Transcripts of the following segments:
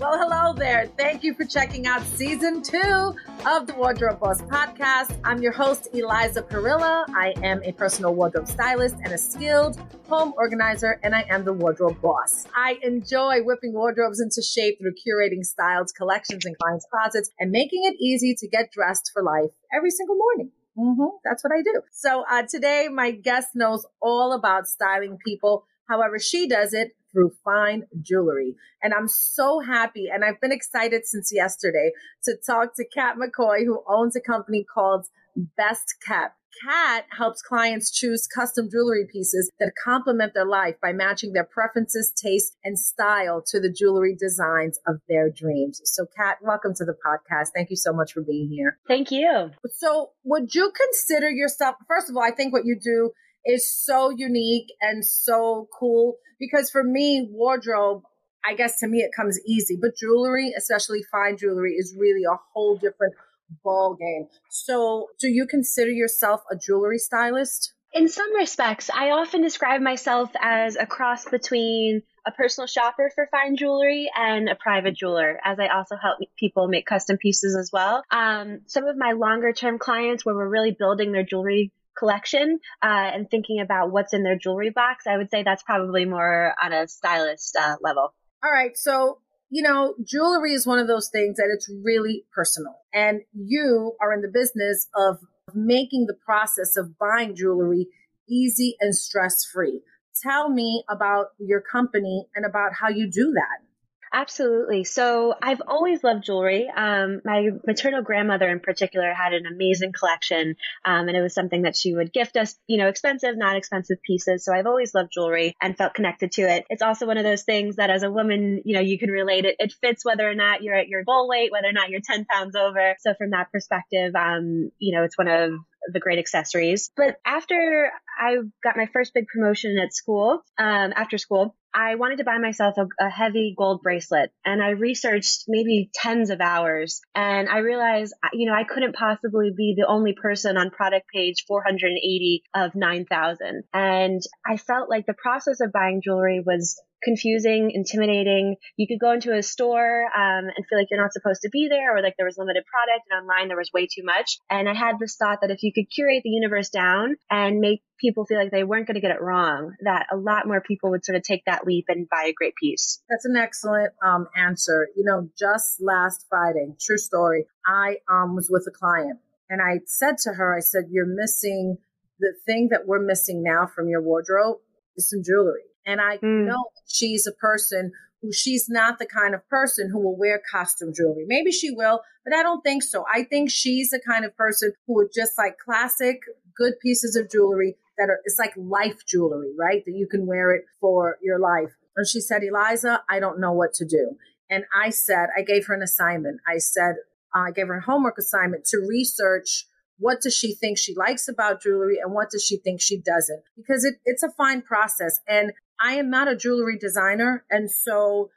Well, hello there. Thank you for checking out season two of the Wardrobe Boss podcast. I'm your host, Eliza Perilla. I am a personal wardrobe stylist and a skilled home organizer, and I am the wardrobe boss. I enjoy whipping wardrobes into shape through curating styles, collections, and clients' closets and making it easy to get dressed for life every single morning. Mm-hmm, that's what I do. So uh, today, my guest knows all about styling people. However, she does it through fine jewelry. And I'm so happy. And I've been excited since yesterday to talk to Kat McCoy, who owns a company called Best Kept. Kat helps clients choose custom jewelry pieces that complement their life by matching their preferences, taste, and style to the jewelry designs of their dreams. So, Kat, welcome to the podcast. Thank you so much for being here. Thank you. So, would you consider yourself, first of all, I think what you do is so unique and so cool because for me, wardrobe, I guess to me it comes easy, but jewelry, especially fine jewelry, is really a whole different ball game. So, do you consider yourself a jewelry stylist? In some respects, I often describe myself as a cross between a personal shopper for fine jewelry and a private jeweler, as I also help people make custom pieces as well. Um, some of my longer term clients, where we're really building their jewelry collection uh, and thinking about what's in their jewelry box, I would say that's probably more on a stylist uh, level. All right. So you know, jewelry is one of those things that it's really personal. And you are in the business of making the process of buying jewelry easy and stress free. Tell me about your company and about how you do that. Absolutely. So I've always loved jewelry. Um, my maternal grandmother, in particular, had an amazing collection, um, and it was something that she would gift us, you know, expensive, not expensive pieces. So I've always loved jewelry and felt connected to it. It's also one of those things that, as a woman, you know, you can relate. It, it fits whether or not you're at your goal weight, whether or not you're 10 pounds over. So from that perspective, um, you know, it's one of the great accessories. But after I got my first big promotion at school, um, after school, I wanted to buy myself a, a, heavy gold bracelet and I researched maybe tens of hours and I realized, you know, I couldn't possibly be the only person on product page 480 of 9,000. And I felt like the process of buying jewelry was confusing, intimidating. You could go into a store um, and feel like you're not supposed to be there, or like there was limited product, and online there was way too much. And I had this thought that if you could curate the universe down and make people feel like they weren't going to get it wrong, that a lot more people would sort of take that leap and buy a great piece. That's an excellent um, answer. You know, just last Friday, true story, I um, was with a client and I said to her, I said, You're missing the thing that we're missing now from your wardrobe is some jewelry. And I mm. know she's a person who she's not the kind of person who will wear costume jewelry. Maybe she will, but I don't think so. I think she's the kind of person who would just like classic, good pieces of jewelry that are, it's like life jewelry, right? That you can wear it for your life. And she said, Eliza, I don't know what to do. And I said, I gave her an assignment. I said, I gave her a homework assignment to research what does she think she likes about jewelry and what does she think she doesn't because it, it's a fine process and I am not a jewelry designer. And so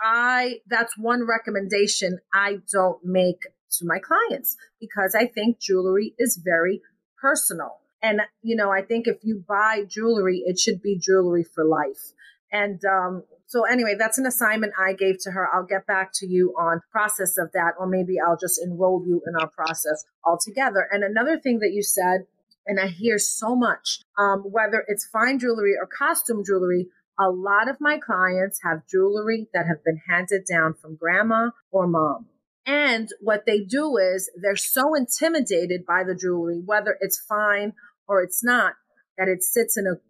I, that's one recommendation I don't make to my clients because I think jewelry is very personal. And, you know, I think if you buy jewelry, it should be jewelry for life. And, um, so anyway, that's an assignment I gave to her. I'll get back to you on process of that, or maybe I'll just enroll you in our process altogether. And another thing that you said and I hear so much, um, whether it's fine jewelry or costume jewelry, a lot of my clients have jewelry that have been handed down from grandma or mom. And what they do is they're so intimidated by the jewelry, whether it's fine or it's not, that it sits in a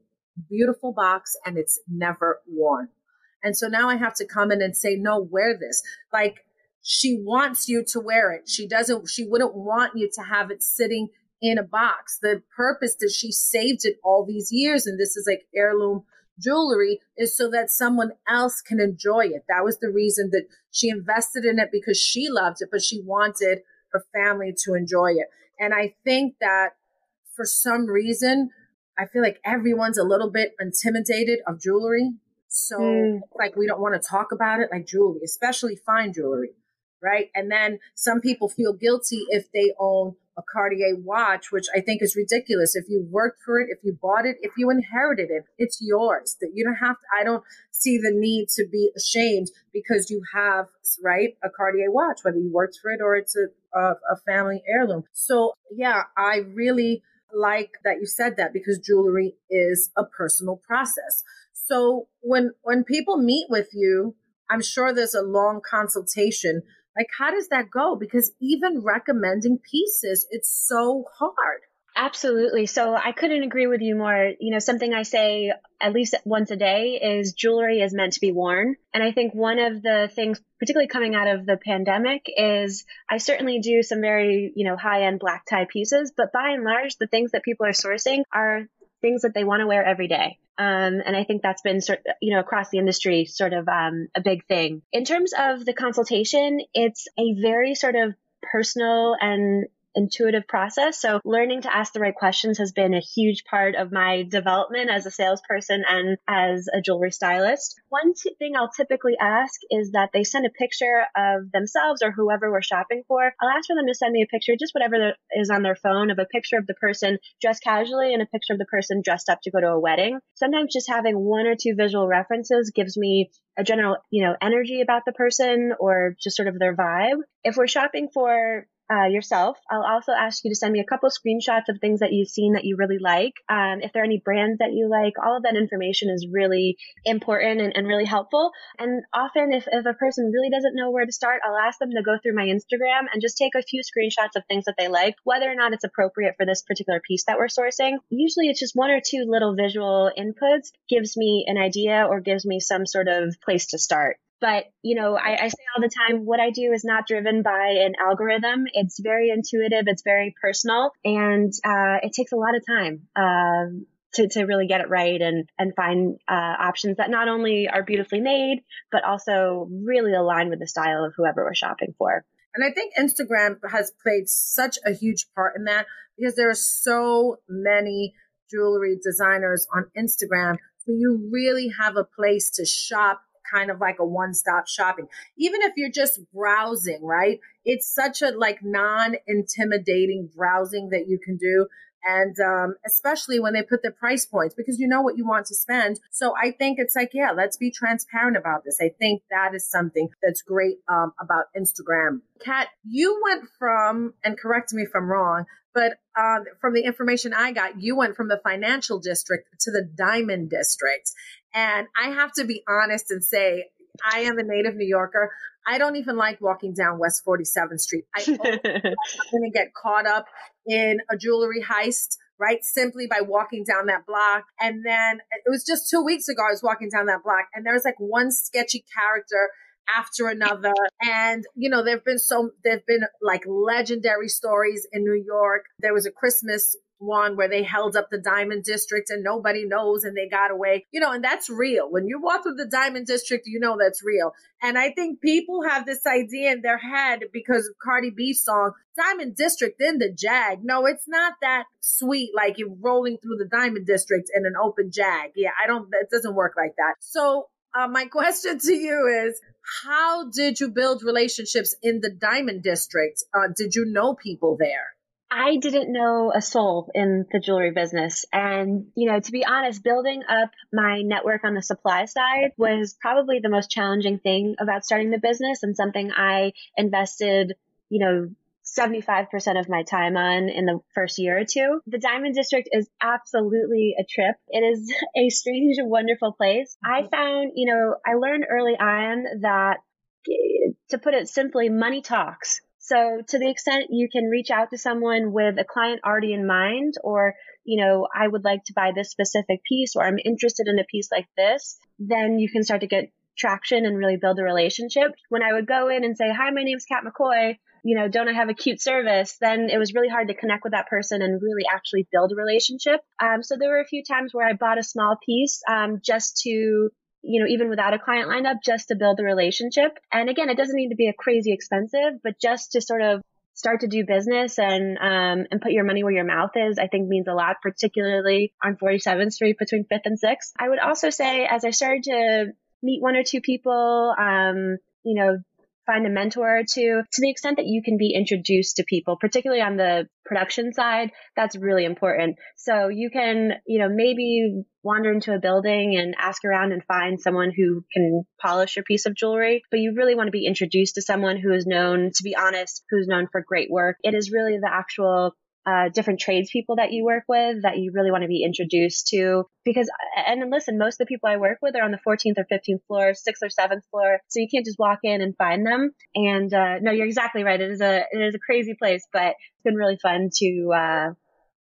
beautiful box and it's never worn. And so now I have to come in and say, no, wear this. Like she wants you to wear it. She doesn't, she wouldn't want you to have it sitting in a box. The purpose that she saved it all these years, and this is like heirloom jewelry, is so that someone else can enjoy it. That was the reason that she invested in it because she loved it, but she wanted her family to enjoy it. And I think that for some reason, I feel like everyone's a little bit intimidated of jewelry. So, mm. like, we don't want to talk about it like jewelry, especially fine jewelry, right? And then some people feel guilty if they own a Cartier watch, which I think is ridiculous. If you worked for it, if you bought it, if you inherited it, it's yours. That you don't have to, I don't see the need to be ashamed because you have, right, a Cartier watch, whether you worked for it or it's a, a, a family heirloom. So yeah, I really like that you said that because jewelry is a personal process. So when, when people meet with you, I'm sure there's a long consultation like, how does that go? Because even recommending pieces, it's so hard. Absolutely. So I couldn't agree with you more. You know, something I say at least once a day is jewelry is meant to be worn. And I think one of the things, particularly coming out of the pandemic, is I certainly do some very, you know, high end black tie pieces, but by and large, the things that people are sourcing are things that they want to wear every day. Um, and I think that's been sort, you know, across the industry, sort of um, a big thing. In terms of the consultation, it's a very sort of personal and intuitive process. So learning to ask the right questions has been a huge part of my development as a salesperson and as a jewelry stylist. One t- thing I'll typically ask is that they send a picture of themselves or whoever we're shopping for. I'll ask for them to send me a picture, just whatever is on their phone of a picture of the person dressed casually and a picture of the person dressed up to go to a wedding. Sometimes just having one or two visual references gives me a general, you know, energy about the person or just sort of their vibe. If we're shopping for uh, yourself. I'll also ask you to send me a couple screenshots of things that you've seen that you really like. Um, if there are any brands that you like, all of that information is really important and, and really helpful. And often, if, if a person really doesn't know where to start, I'll ask them to go through my Instagram and just take a few screenshots of things that they like, whether or not it's appropriate for this particular piece that we're sourcing. Usually, it's just one or two little visual inputs gives me an idea or gives me some sort of place to start. But, you know, I, I, say all the time, what I do is not driven by an algorithm. It's very intuitive. It's very personal and, uh, it takes a lot of time, um, to, to really get it right and, and find, uh, options that not only are beautifully made, but also really align with the style of whoever we're shopping for. And I think Instagram has played such a huge part in that because there are so many jewelry designers on Instagram. So you really have a place to shop kind of like a one stop shopping. Even if you're just browsing, right? It's such a like non intimidating browsing that you can do. And um, especially when they put the price points because you know what you want to spend. So I think it's like, yeah, let's be transparent about this. I think that is something that's great um, about Instagram. Kat, you went from, and correct me if I'm wrong, but uh, from the information I got, you went from the financial district to the diamond district. And I have to be honest and say, I am a native New Yorker. I don't even like walking down West 47th Street. I am going to get caught up in a jewelry heist, right? Simply by walking down that block. And then it was just two weeks ago, I was walking down that block and there was like one sketchy character after another. And, you know, there've been so, there've been like legendary stories in New York. There was a Christmas one where they held up the diamond district and nobody knows and they got away. You know and that's real. When you walk through the diamond district you know that's real. And i think people have this idea in their head because of cardi b's song diamond district in the jag. No it's not that sweet like you're rolling through the diamond district in an open jag. Yeah i don't it doesn't work like that. So uh, my question to you is how did you build relationships in the diamond district? Uh, did you know people there I didn't know a soul in the jewelry business. And, you know, to be honest, building up my network on the supply side was probably the most challenging thing about starting the business and something I invested, you know, 75% of my time on in the first year or two. The Diamond District is absolutely a trip. It is a strange and wonderful place. I mm-hmm. found, you know, I learned early on that to put it simply, money talks. So to the extent you can reach out to someone with a client already in mind, or, you know, I would like to buy this specific piece, or I'm interested in a piece like this, then you can start to get traction and really build a relationship. When I would go in and say, hi, my name's Kat McCoy, you know, don't I have a cute service? Then it was really hard to connect with that person and really actually build a relationship. Um, so there were a few times where I bought a small piece um, just to you know, even without a client lined up, just to build a relationship. And again, it doesn't need to be a crazy expensive, but just to sort of start to do business and um, and put your money where your mouth is, I think means a lot, particularly on 47th Street between 5th and 6th. I would also say, as I started to meet one or two people, um, you know, find a mentor or two to the extent that you can be introduced to people, particularly on the production side, that's really important. So you can, you know, maybe wander into a building and ask around and find someone who can polish your piece of jewelry, but you really want to be introduced to someone who is known, to be honest, who's known for great work. It is really the actual uh, different tradespeople that you work with that you really want to be introduced to. Because, and listen, most of the people I work with are on the 14th or 15th floor, sixth or seventh floor. So you can't just walk in and find them. And, uh, no, you're exactly right. It is a, it is a crazy place, but it's been really fun to, uh,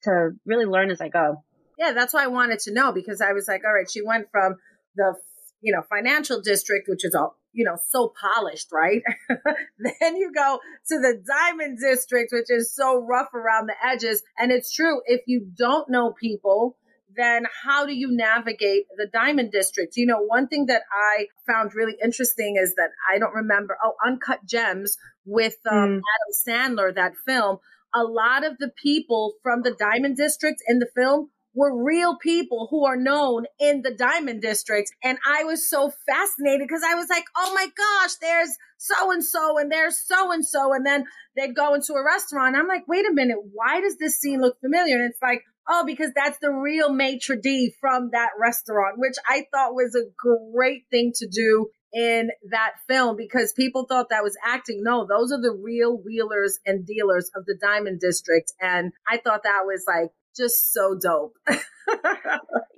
to really learn as I go. Yeah, that's why I wanted to know because I was like, all right, she went from the you know, financial district, which is all, you know, so polished, right? then you go to the diamond district, which is so rough around the edges. And it's true. If you don't know people, then how do you navigate the diamond district? You know, one thing that I found really interesting is that I don't remember, oh, Uncut Gems with um, mm. Adam Sandler, that film. A lot of the people from the diamond district in the film were real people who are known in the diamond districts. And I was so fascinated because I was like, oh my gosh, there's so and so and there's so and so. And then they'd go into a restaurant. I'm like, wait a minute, why does this scene look familiar? And it's like, oh, because that's the real maitre d' from that restaurant, which I thought was a great thing to do in that film because people thought that was acting. No, those are the real wheelers and dealers of the Diamond District. And I thought that was like just so dope.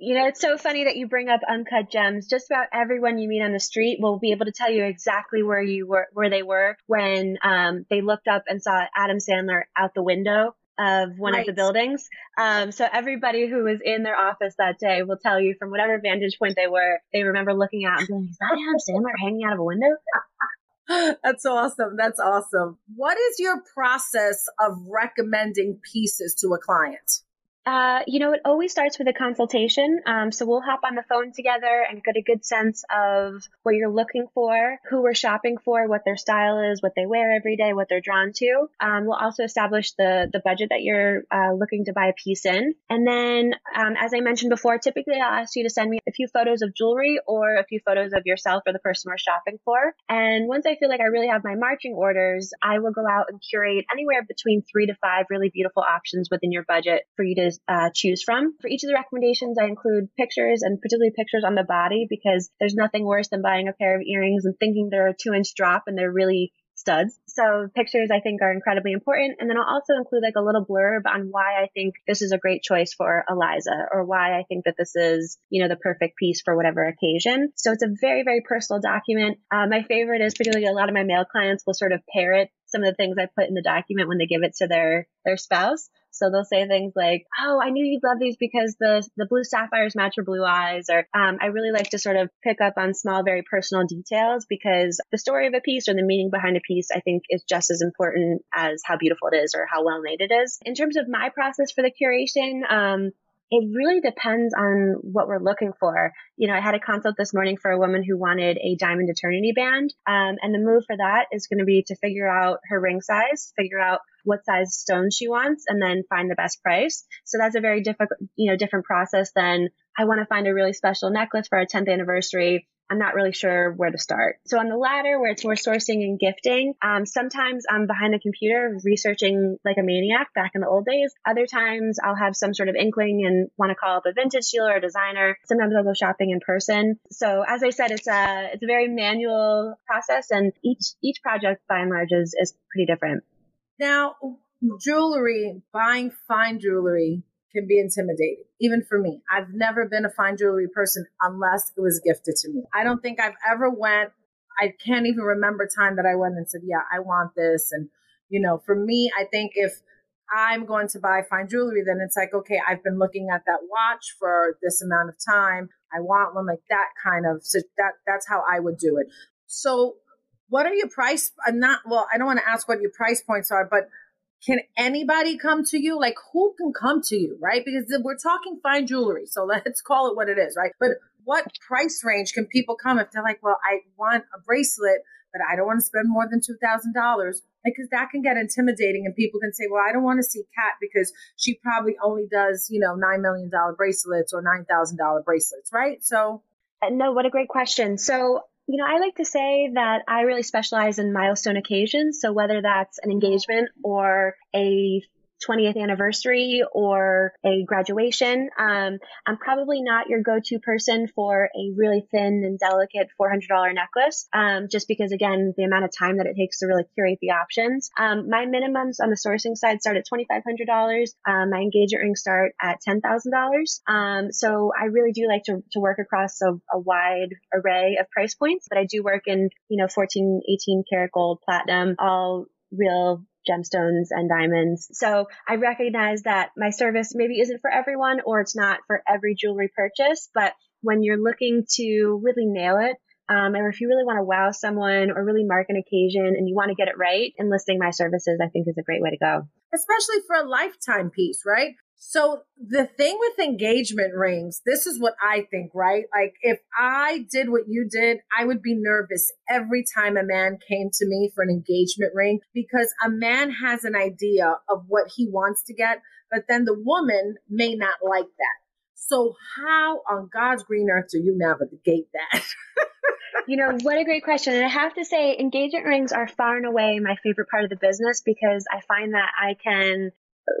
you know, it's so funny that you bring up uncut gems. Just about everyone you meet on the street will be able to tell you exactly where you were, where they were when um, they looked up and saw Adam Sandler out the window of one right. of the buildings. Um, so everybody who was in their office that day will tell you from whatever vantage point they were, they remember looking out and being, "Is that Adam Sandler hanging out of a window?" That's so awesome. That's awesome. What is your process of recommending pieces to a client? Uh, you know, it always starts with a consultation. Um, so we'll hop on the phone together and get a good sense of what you're looking for, who we're shopping for, what their style is, what they wear every day, what they're drawn to. Um, we'll also establish the the budget that you're uh, looking to buy a piece in, and then, um, as I mentioned before, typically I'll ask you to send me a few photos of jewelry or a few photos of yourself or the person we're shopping for. And once I feel like I really have my marching orders, I will go out and curate anywhere between three to five really beautiful options within your budget for you to uh, choose from. For each of the recommendations, I include pictures and particularly pictures on the body because there's nothing worse than buying a pair of earrings and thinking they're a two inch drop and they're really studs. So pictures I think are incredibly important. And then I'll also include like a little blurb on why I think this is a great choice for Eliza or why I think that this is, you know, the perfect piece for whatever occasion. So it's a very, very personal document. Uh, my favorite is particularly a lot of my male clients will sort of parrot some of the things I put in the document when they give it to their, their spouse. So they'll say things like, "Oh, I knew you'd love these because the the blue sapphires match your blue eyes," or um, "I really like to sort of pick up on small, very personal details because the story of a piece or the meaning behind a piece, I think, is just as important as how beautiful it is or how well made it is." In terms of my process for the curation, um, it really depends on what we're looking for. You know, I had a consult this morning for a woman who wanted a diamond eternity band. Um, and the move for that is going to be to figure out her ring size, figure out what size stone she wants, and then find the best price. So that's a very difficult, you know, different process than I want to find a really special necklace for our 10th anniversary. I'm not really sure where to start. So on the latter, where it's more sourcing and gifting, um, sometimes I'm behind the computer researching like a maniac back in the old days. Other times I'll have some sort of inkling and want to call up a vintage dealer or designer. Sometimes I'll go shopping in person. So as I said, it's a it's a very manual process, and each each project by and large is is pretty different. Now, jewelry, buying fine jewelry can be intimidating, even for me. I've never been a fine jewelry person unless it was gifted to me. I don't think I've ever went, I can't even remember time that I went and said, yeah, I want this. And, you know, for me, I think if I'm going to buy fine jewelry, then it's like, okay, I've been looking at that watch for this amount of time. I want one like that kind of, so that, that's how I would do it. So what are your price? I'm not, well, I don't want to ask what your price points are, but can anybody come to you? Like who can come to you, right? Because we're talking fine jewelry. So let's call it what it is, right? But what price range can people come if they're like, well, I want a bracelet, but I don't want to spend more than $2,000 because that can get intimidating and people can say, well, I don't want to see Kat because she probably only does, you know, $9 million bracelets or $9,000 bracelets, right? So. Uh, no, what a great question. So you know, I like to say that I really specialize in milestone occasions. So whether that's an engagement or a 20th anniversary or a graduation. Um, I'm probably not your go-to person for a really thin and delicate $400 necklace, um, just because again, the amount of time that it takes to really curate the options. Um, my minimums on the sourcing side start at $2,500. Um, my engagement rings start at $10,000. Um, so I really do like to, to work across a, a wide array of price points, but I do work in, you know, 14, 18 karat gold, platinum, all real gemstones and diamonds. So I recognize that my service maybe isn't for everyone or it's not for every jewelry purchase, but when you're looking to really nail it, um, or if you really want to wow someone or really mark an occasion and you want to get it right, enlisting my services, I think is a great way to go. Especially for a lifetime piece, right? So the thing with engagement rings, this is what I think, right? Like if I did what you did, I would be nervous every time a man came to me for an engagement ring because a man has an idea of what he wants to get, but then the woman may not like that. So how on God's green earth do you navigate that? you know, what a great question. And I have to say, engagement rings are far and away my favorite part of the business because I find that I can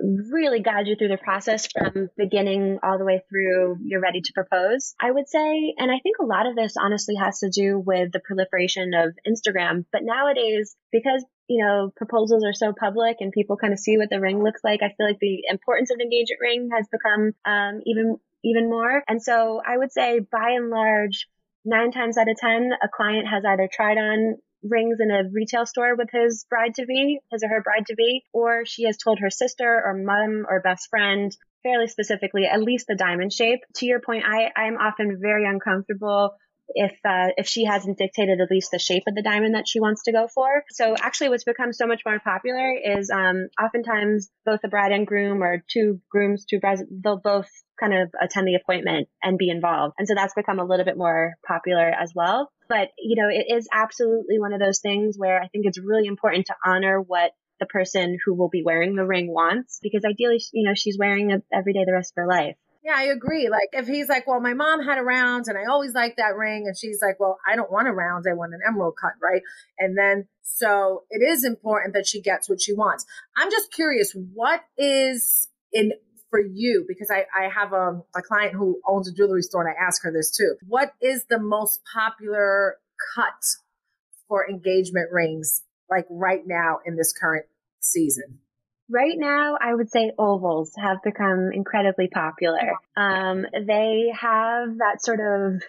really guide you through the process from beginning all the way through you're ready to propose, I would say. And I think a lot of this honestly has to do with the proliferation of Instagram. But nowadays, because you know, proposals are so public and people kind of see what the ring looks like. I feel like the importance of an engagement ring has become um, even even more. And so I would say, by and large, nine times out of ten, a client has either tried on rings in a retail store with his bride to be, his or her bride to be, or she has told her sister or mom or best friend fairly specifically, at least the diamond shape. To your point, I, I'm often very uncomfortable if uh, if she hasn't dictated at least the shape of the diamond that she wants to go for. So actually, what's become so much more popular is um, oftentimes both the bride and groom or two grooms, two brides, they'll both kind of attend the appointment and be involved. And so that's become a little bit more popular as well. But, you know, it is absolutely one of those things where I think it's really important to honor what the person who will be wearing the ring wants because ideally, you know, she's wearing it every day the rest of her life. Yeah, I agree. Like if he's like, well, my mom had a round and I always liked that ring. And she's like, well, I don't want a round. I want an emerald cut. Right. And then, so it is important that she gets what she wants. I'm just curious, what is in for you? Because I, I have a, a client who owns a jewelry store and I ask her this too. What is the most popular cut for engagement rings like right now in this current season? Right now, I would say ovals have become incredibly popular. Um, they have that sort of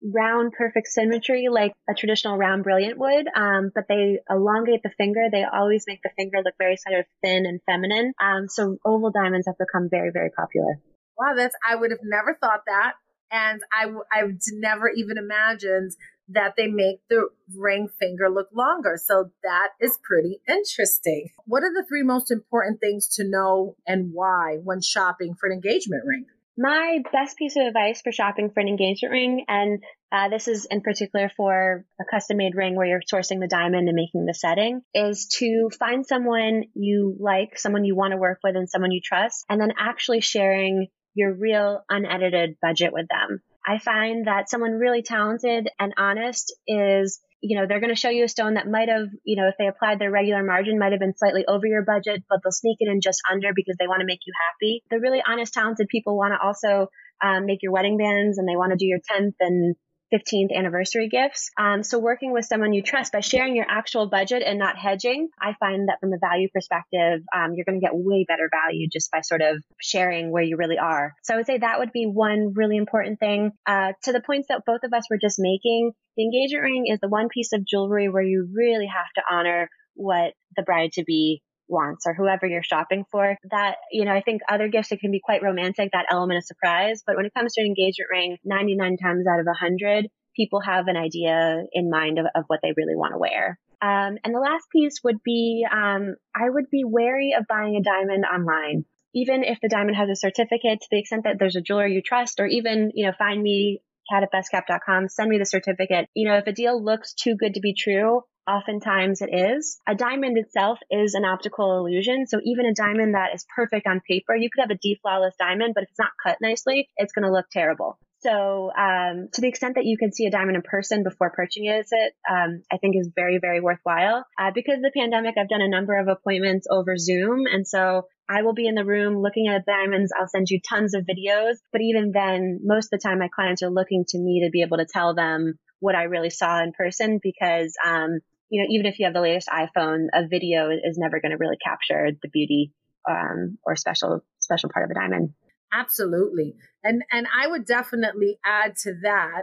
round perfect symmetry like a traditional round brilliant would um, but they elongate the finger. They always make the finger look very sort of thin and feminine. Um, so oval diamonds have become very very popular. Wow that's i would have never thought that. And i i've never even imagined that they make the ring finger look longer. So that is pretty interesting. What are the three most important things to know and why when shopping for an engagement ring? My best piece of advice for shopping for an engagement ring, and uh, this is in particular for a custom made ring where you're sourcing the diamond and making the setting, is to find someone you like, someone you want to work with, and someone you trust, and then actually sharing your real unedited budget with them. I find that someone really talented and honest is, you know, they're going to show you a stone that might have, you know, if they applied their regular margin, might have been slightly over your budget, but they'll sneak it in just under because they want to make you happy. The really honest, talented people want to also um, make your wedding bands and they want to do your 10th and 15th anniversary gifts. Um, so working with someone you trust by sharing your actual budget and not hedging, I find that from a value perspective, um, you're going to get way better value just by sort of sharing where you really are. So I would say that would be one really important thing. Uh, to the points that both of us were just making, the engagement ring is the one piece of jewelry where you really have to honor what the bride to be wants or whoever you're shopping for. That, you know, I think other gifts, it can be quite romantic, that element of surprise. But when it comes to an engagement ring, 99 times out of 100, people have an idea in mind of, of what they really want to wear. Um, and the last piece would be um, I would be wary of buying a diamond online. Even if the diamond has a certificate, to the extent that there's a jeweler you trust, or even, you know, find me kat at bestkept.com, send me the certificate. You know, if a deal looks too good to be true, oftentimes it is. A diamond itself is an optical illusion. So even a diamond that is perfect on paper, you could have a D flawless diamond, but if it's not cut nicely, it's going to look terrible. So, um, to the extent that you can see a diamond in person before purchasing it, um, I think is very, very worthwhile. Uh, because of the pandemic, I've done a number of appointments over Zoom. And so I will be in the room looking at diamonds. I'll send you tons of videos. But even then, most of the time, my clients are looking to me to be able to tell them what I really saw in person because, um, you know, even if you have the latest iPhone, a video is never going to really capture the beauty um, or special special part of a diamond. Absolutely. And and I would definitely add to that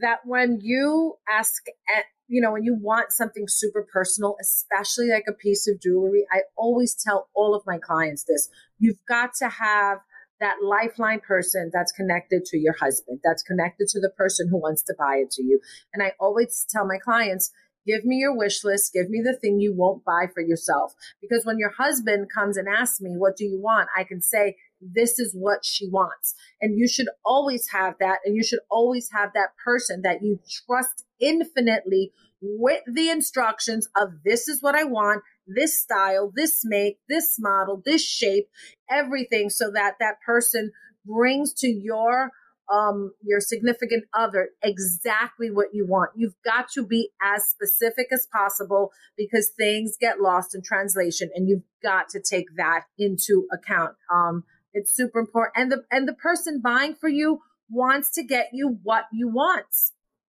that when you ask at, you know, when you want something super personal, especially like a piece of jewelry, I always tell all of my clients this. You've got to have that lifeline person that's connected to your husband, that's connected to the person who wants to buy it to you. And I always tell my clients, Give me your wish list. Give me the thing you won't buy for yourself. Because when your husband comes and asks me, what do you want? I can say, this is what she wants. And you should always have that. And you should always have that person that you trust infinitely with the instructions of this is what I want, this style, this make, this model, this shape, everything so that that person brings to your um, your significant other exactly what you want. You've got to be as specific as possible because things get lost in translation and you've got to take that into account. Um, it's super important. And the, and the person buying for you wants to get you what you want.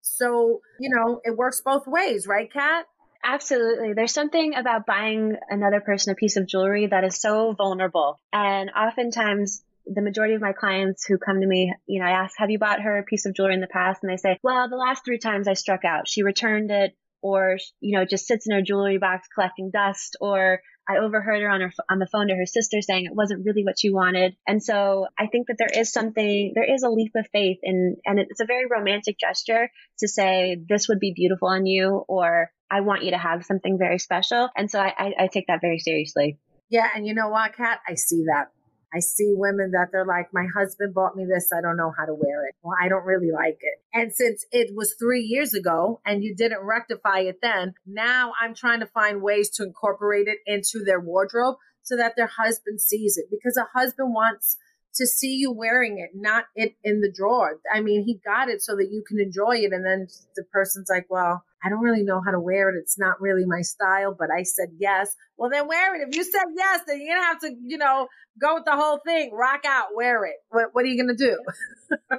So, you know, it works both ways, right, Kat? Absolutely. There's something about buying another person a piece of jewelry that is so vulnerable. And oftentimes the majority of my clients who come to me, you know, I ask, have you bought her a piece of jewelry in the past? And they say, well, the last three times I struck out, she returned it or, you know, just sits in her jewelry box collecting dust or I overheard her on her on the phone to her sister saying it wasn't really what she wanted. And so I think that there is something, there is a leap of faith in, and it's a very romantic gesture to say this would be beautiful on you or I want you to have something very special. And so I, I, I take that very seriously. Yeah. And you know what, Kat? I see that. I see women that they're like, my husband bought me this. I don't know how to wear it. Well, I don't really like it. And since it was three years ago and you didn't rectify it then, now I'm trying to find ways to incorporate it into their wardrobe so that their husband sees it because a husband wants to see you wearing it, not it in the drawer. I mean, he got it so that you can enjoy it. And then the person's like, well, I don't really know how to wear it. It's not really my style, but I said yes. Well, then wear it. If you said yes, then you're going to have to, you know, go with the whole thing, rock out, wear it. What, what are you going to do?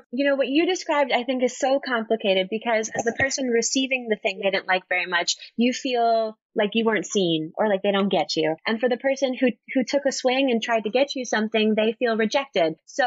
you know, what you described, I think, is so complicated because as the person receiving the thing they didn't like very much, you feel like you weren't seen or like they don't get you. And for the person who, who took a swing and tried to get you something, they feel rejected. So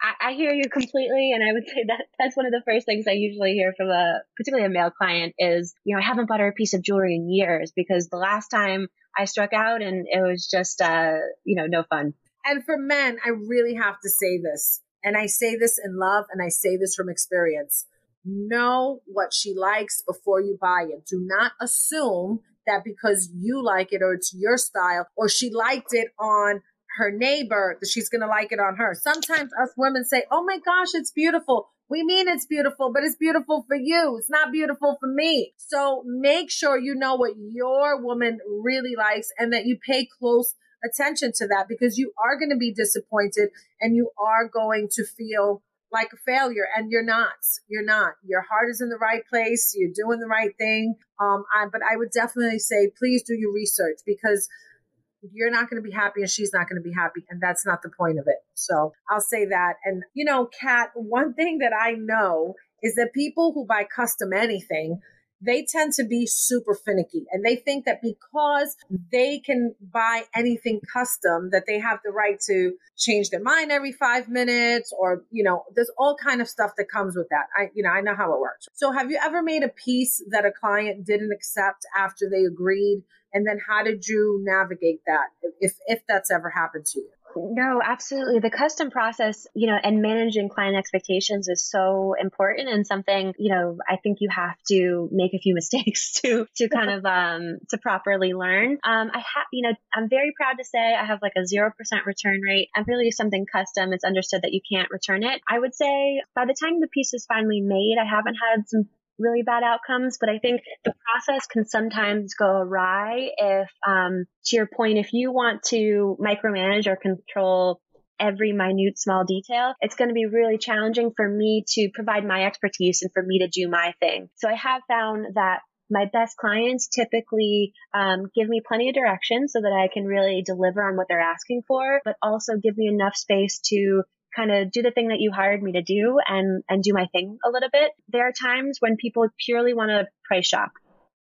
I, I hear you completely. And I would say that that's one of the first things I usually hear from a, particularly a male client is, you know, I haven't bought her a piece of jewelry in years because the last time I struck out and it was just, uh, you know, no fun. And for men, I really have to say this. And I say this in love and I say this from experience. Know what she likes before you buy it. Do not assume that because you like it or it's your style or she liked it on her neighbor that she's going to like it on her. Sometimes us women say, "Oh my gosh, it's beautiful." We mean it's beautiful, but it's beautiful for you. It's not beautiful for me. So make sure you know what your woman really likes and that you pay close attention to that because you are going to be disappointed and you are going to feel like a failure and you're not you're not your heart is in the right place you're doing the right thing um I, but i would definitely say please do your research because you're not going to be happy and she's not going to be happy and that's not the point of it. So i'll say that and you know kat one thing that i know is that people who buy custom anything they tend to be super finicky and they think that because they can buy anything custom that they have the right to change their mind every five minutes or you know there's all kind of stuff that comes with that. I you know i know how it works. So have you ever made a piece that a client didn't accept after they agreed? And then how did you navigate that if if that's ever happened to you No, absolutely. The custom process, you know, and managing client expectations is so important and something, you know, I think you have to make a few mistakes to to kind of um to properly learn. Um I have, you know, I'm very proud to say I have like a 0% return rate. And really something custom, it's understood that you can't return it. I would say by the time the piece is finally made, I haven't had some really bad outcomes. But I think the process can sometimes go awry if, um, to your point, if you want to micromanage or control every minute small detail, it's going to be really challenging for me to provide my expertise and for me to do my thing. So I have found that my best clients typically um, give me plenty of direction so that I can really deliver on what they're asking for, but also give me enough space to kind of do the thing that you hired me to do and and do my thing a little bit. There are times when people purely want to price shop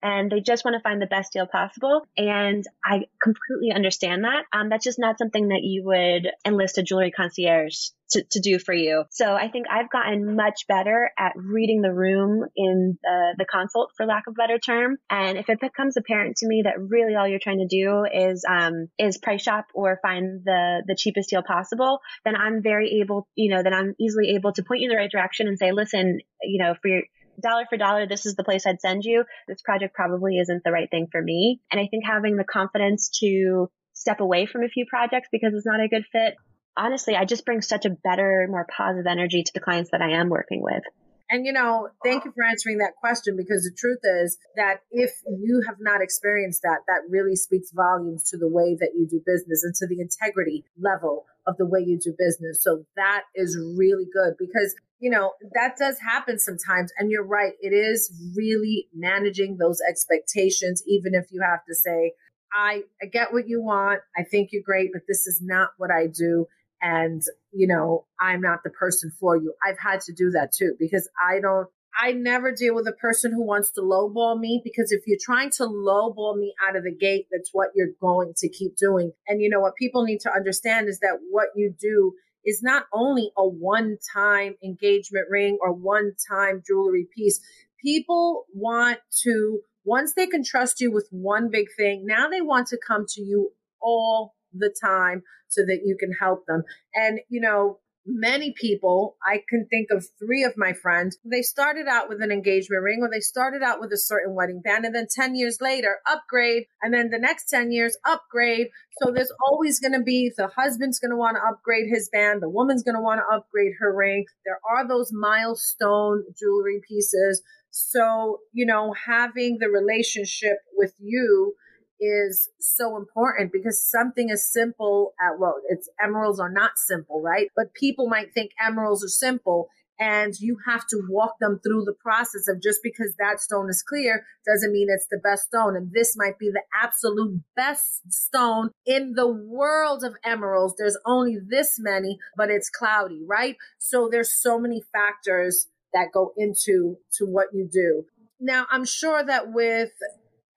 and they just want to find the best deal possible. And I completely understand that. Um, that's just not something that you would enlist a jewelry concierge to, to do for you. So I think I've gotten much better at reading the room in the, the consult, for lack of a better term. And if it becomes apparent to me that really all you're trying to do is, um, is price shop or find the, the cheapest deal possible, then I'm very able, you know, then I'm easily able to point you in the right direction and say, listen, you know, for your, dollar for dollar, this is the place I'd send you. This project probably isn't the right thing for me. And I think having the confidence to step away from a few projects because it's not a good fit, honestly, I just bring such a better, more positive energy to the clients that I am working with. And you know, thank you for answering that question because the truth is that if you have not experienced that, that really speaks volumes to the way that you do business and to the integrity level of the way you do business. So that is really good because you know, that does happen sometimes. And you're right. It is really managing those expectations, even if you have to say, I, I get what you want. I think you're great, but this is not what I do. And, you know, I'm not the person for you. I've had to do that too because I don't, I never deal with a person who wants to lowball me because if you're trying to lowball me out of the gate, that's what you're going to keep doing. And you know what people need to understand is that what you do is not only a one time engagement ring or one time jewelry piece. People want to, once they can trust you with one big thing, now they want to come to you all the time so that you can help them. And, you know, many people, I can think of three of my friends, they started out with an engagement ring or they started out with a certain wedding band and then 10 years later upgrade and then the next 10 years upgrade. So there's always going to be the husband's going to want to upgrade his band, the woman's going to want to upgrade her ring. There are those milestone jewelry pieces. So, you know, having the relationship with you is so important because something as simple at well it's emeralds are not simple right? But people might think emeralds are simple and you have to walk them through the process of just because that stone is clear doesn't mean it's the best stone. And this might be the absolute best stone in the world of emeralds. There's only this many but it's cloudy right? So there's so many factors that go into to what you do. Now i'm sure that with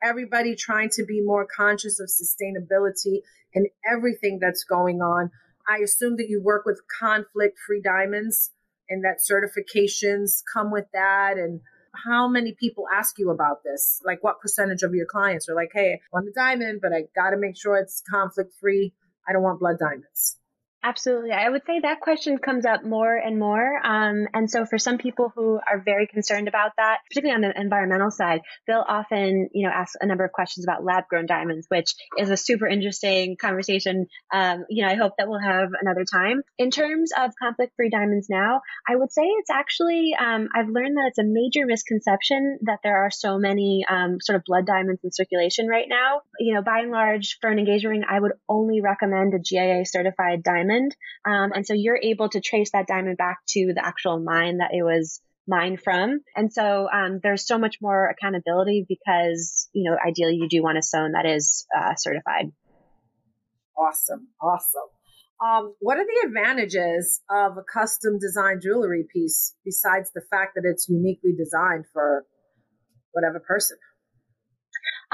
everybody trying to be more conscious of sustainability and everything that's going on. I assume that you work with conflict free diamonds and that certifications come with that. And how many people ask you about this? Like, what percentage of your clients are like, hey, I want a diamond, but I got to make sure it's conflict free. I don't want blood diamonds. Absolutely. I would say that question comes up more and more. Um, and so for some people who are very concerned about that, particularly on the environmental side, they'll often, you know, ask a number of questions about lab grown diamonds, which is a super interesting conversation. Um, you know, I hope that we'll have another time. In terms of conflict free diamonds now, I would say it's actually, um, I've learned that it's a major misconception that there are so many, um, sort of blood diamonds in circulation right now. You know, by and large, for an engagement ring, I would only recommend a GIA certified diamond diamond. Um, and so you're able to trace that diamond back to the actual mine that it was mined from. And so um, there's so much more accountability because, you know, ideally you do want a stone that is uh, certified. Awesome. Awesome. Um, what are the advantages of a custom designed jewelry piece besides the fact that it's uniquely designed for whatever person?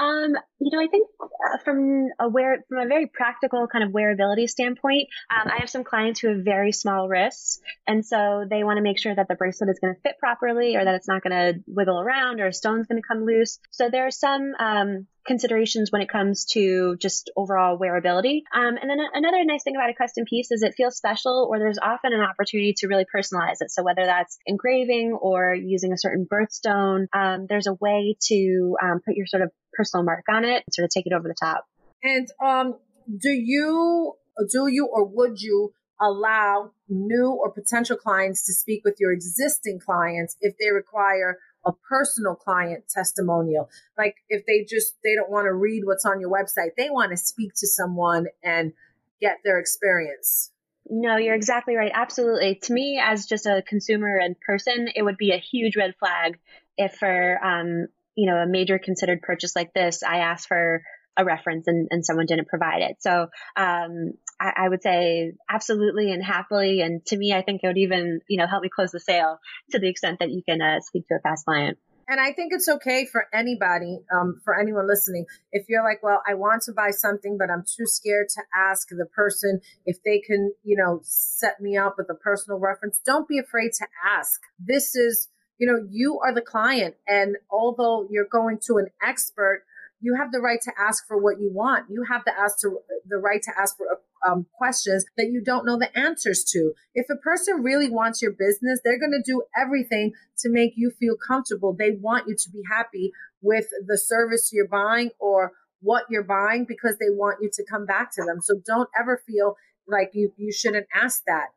Um, you know, I think uh, from a from a very practical kind of wearability standpoint, um, I have some clients who have very small wrists, and so they want to make sure that the bracelet is going to fit properly, or that it's not going to wiggle around, or a stone's going to come loose. So there are some um, considerations when it comes to just overall wearability. Um, and then another nice thing about a custom piece is it feels special, or there's often an opportunity to really personalize it. So whether that's engraving or using a certain birthstone, um, there's a way to um, put your sort of personal mark on it and sort of take it over the top. And um, do you do you or would you allow new or potential clients to speak with your existing clients if they require a personal client testimonial. Like if they just they don't want to read what's on your website, they want to speak to someone and get their experience. No, you're exactly right. Absolutely. To me, as just a consumer and person, it would be a huge red flag if for um, you know, a major considered purchase like this, I asked for a reference and, and someone didn't provide it. So um, I, I, would say absolutely and happily. And to me, I think it would even, you know, help me close the sale to the extent that you can uh, speak to a past client. And I think it's okay for anybody, um, for anyone listening, if you're like, well, I want to buy something, but I'm too scared to ask the person if they can, you know, set me up with a personal reference. Don't be afraid to ask. This is, you know, you are the client. And although you're going to an expert, you have the right to ask for what you want. You have the ask to the right to ask for um, questions that you don't know the answers to. If a person really wants your business, they're going to do everything to make you feel comfortable. They want you to be happy with the service you're buying or what you're buying because they want you to come back to them. So don't ever feel like you you shouldn't ask that.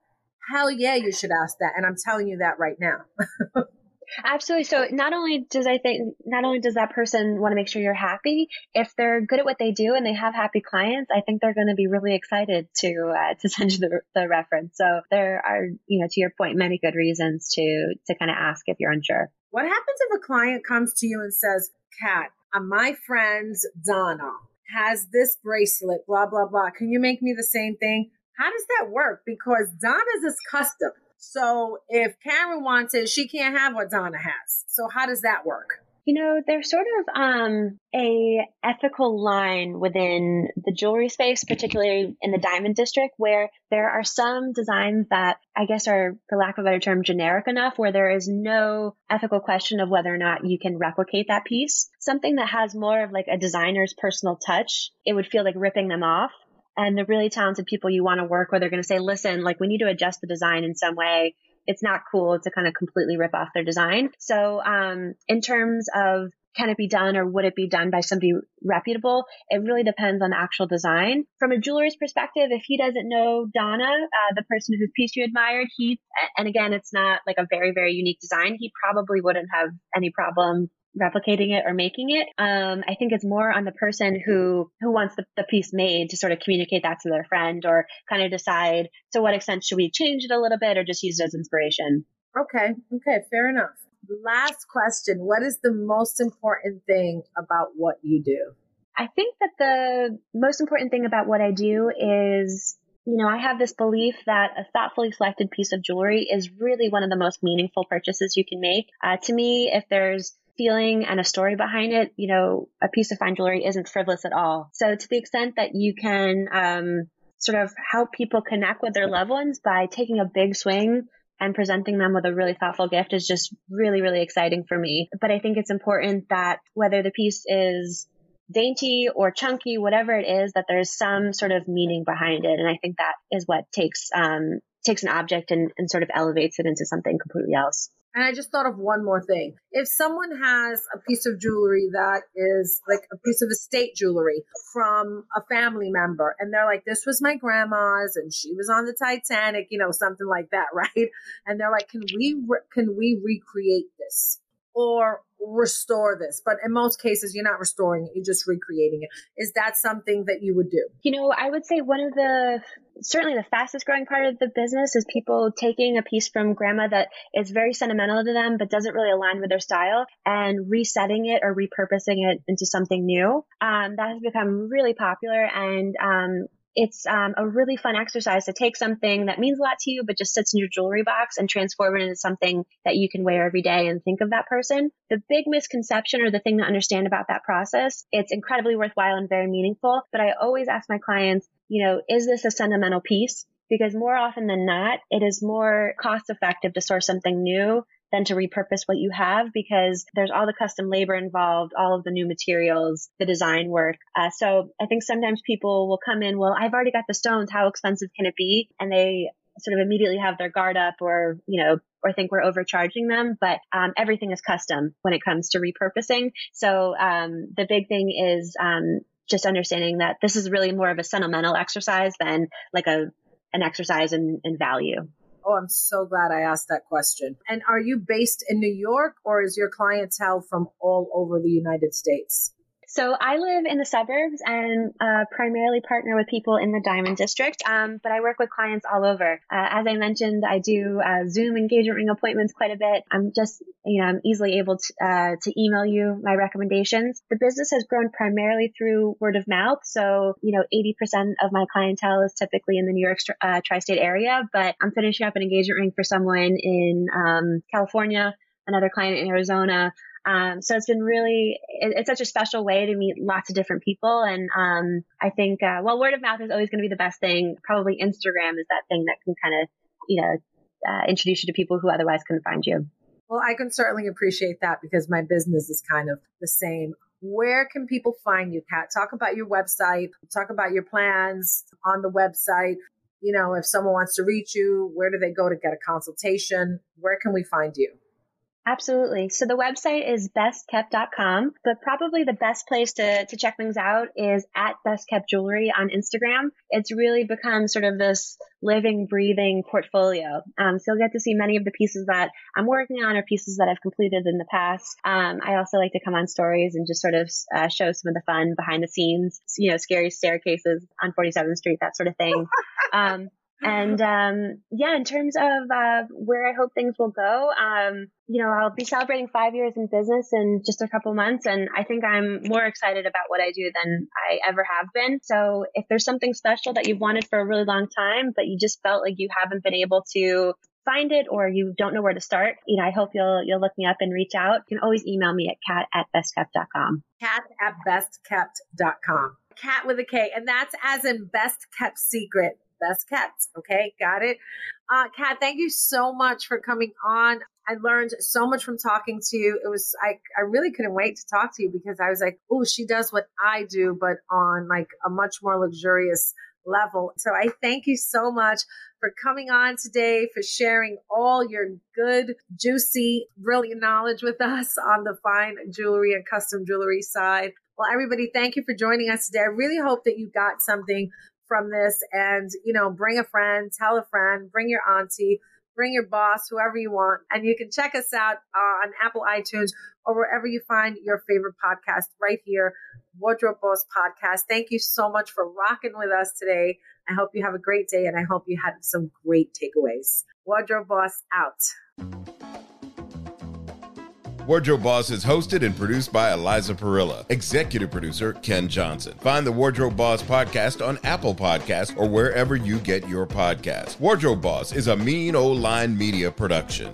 Hell yeah, you should ask that, and I'm telling you that right now. Absolutely. So not only does I think not only does that person want to make sure you're happy, if they're good at what they do and they have happy clients, I think they're going to be really excited to uh, to send you the, the reference. So there are, you know, to your point, many good reasons to to kind of ask if you're unsure. What happens if a client comes to you and says, "Kat, uh, my friend Donna has this bracelet, blah blah blah. Can you make me the same thing?" How does that work? Because Donna's is custom. So if Karen wants it, she can't have what Donna has. So how does that work? You know, there's sort of um, a ethical line within the jewelry space, particularly in the diamond district, where there are some designs that I guess are, for lack of a better term, generic enough, where there is no ethical question of whether or not you can replicate that piece. Something that has more of like a designer's personal touch, it would feel like ripping them off and the really talented people you want to work with are going to say, listen, like we need to adjust the design in some way. It's not cool to kind of completely rip off their design. So, um, in terms of can it be done or would it be done by somebody reputable? It really depends on the actual design. From a jeweler's perspective, if he doesn't know Donna, uh, the person whose piece you admired, he, and again, it's not like a very, very unique design, he probably wouldn't have any problem replicating it or making it. Um, I think it's more on the person who who wants the, the piece made to sort of communicate that to their friend or kind of decide to what extent should we change it a little bit or just use it as inspiration. Okay, okay, fair enough. Last question: What is the most important thing about what you do? I think that the most important thing about what I do is you know, I have this belief that a thoughtfully selected piece of jewelry is really one of the most meaningful purchases you can make. Uh, to me, if there's feeling and a story behind it, you know, a piece of fine jewelry isn't frivolous at all. So to the extent that you can um, sort of help people connect with their loved ones by taking a big swing and presenting them with a really thoughtful gift is just really, really exciting for me. But I think it's important that whether the piece is dainty or chunky, whatever it is, that there's some sort of meaning behind it. And I think that is what takes um, takes an object and, and sort of elevates it into something completely else. And I just thought of one more thing. If someone has a piece of jewelry that is like a piece of estate jewelry from a family member, and they're like, this was my grandma's and she was on the Titanic, you know, something like that, right? And they're like, can we, re- can we recreate this? Or restore this. But in most cases, you're not restoring it, you're just recreating it. Is that something that you would do? You know, I would say one of the certainly the fastest growing part of the business is people taking a piece from grandma that is very sentimental to them but doesn't really align with their style and resetting it or repurposing it into something new. Um, that has become really popular and um, it's um, a really fun exercise to take something that means a lot to you, but just sits in your jewelry box and transform it into something that you can wear every day and think of that person. The big misconception or the thing to understand about that process, it's incredibly worthwhile and very meaningful. But I always ask my clients, you know, is this a sentimental piece? Because more often than not, it is more cost effective to source something new than to repurpose what you have because there's all the custom labor involved, all of the new materials, the design work. Uh, so I think sometimes people will come in, well, I've already got the stones. How expensive can it be? And they sort of immediately have their guard up or, you know, or think we're overcharging them, but um, everything is custom when it comes to repurposing. So um, the big thing is um, just understanding that this is really more of a sentimental exercise than like a an exercise in, in value. Oh, I'm so glad I asked that question. And are you based in New York or is your clientele from all over the United States? So I live in the suburbs and uh, primarily partner with people in the Diamond District, um, but I work with clients all over. Uh, as I mentioned, I do uh, Zoom engagement ring appointments quite a bit. I'm just, you know, I'm easily able to, uh, to email you my recommendations. The business has grown primarily through word of mouth. So, you know, 80% of my clientele is typically in the New York uh, tri-state area, but I'm finishing up an engagement ring for someone in um, California, another client in Arizona. Um, so it's been really, it, it's such a special way to meet lots of different people. And um, I think, uh, well, word of mouth is always going to be the best thing. Probably Instagram is that thing that can kind of, you know, uh, introduce you to people who otherwise couldn't find you. Well, I can certainly appreciate that because my business is kind of the same. Where can people find you, Kat? Talk about your website, talk about your plans on the website. You know, if someone wants to reach you, where do they go to get a consultation? Where can we find you? Absolutely. So the website is bestkept.com, but probably the best place to, to check things out is at Best Kept Jewelry on Instagram. It's really become sort of this living, breathing portfolio. Um, so you'll get to see many of the pieces that I'm working on or pieces that I've completed in the past. Um, I also like to come on stories and just sort of uh, show some of the fun behind the scenes, you know, scary staircases on 47th Street, that sort of thing. Um, and um, yeah, in terms of uh, where I hope things will go, um, you know, I'll be celebrating five years in business in just a couple months, and I think I'm more excited about what I do than I ever have been. So, if there's something special that you've wanted for a really long time, but you just felt like you haven't been able to find it or you don't know where to start, you know, I hope you'll you'll look me up and reach out. You can always email me at kat at bestkept.com. Kat at bestkept.com. Kat with a K. And that's as in best kept secret best kept. Okay, got it. Uh, Kat, thank you so much for coming on. I learned so much from talking to you. It was I I really couldn't wait to talk to you because I was like, oh, she does what I do, but on like a much more luxurious level. So I thank you so much for coming on today, for sharing all your good, juicy, brilliant knowledge with us on the fine jewelry and custom jewelry side. Well, everybody, thank you for joining us today. I really hope that you got something from this and, you know, bring a friend, tell a friend, bring your auntie, bring your boss, whoever you want. And you can check us out uh, on Apple iTunes or wherever you find your favorite podcast right here, Wardrobe Boss Podcast. Thank you so much for rocking with us today. I hope you have a great day and I hope you had some great takeaways. Wardrobe Boss out. Wardrobe Boss is hosted and produced by Eliza Parilla. Executive producer Ken Johnson. Find the Wardrobe Boss podcast on Apple Podcasts or wherever you get your podcasts. Wardrobe Boss is a mean old line media production.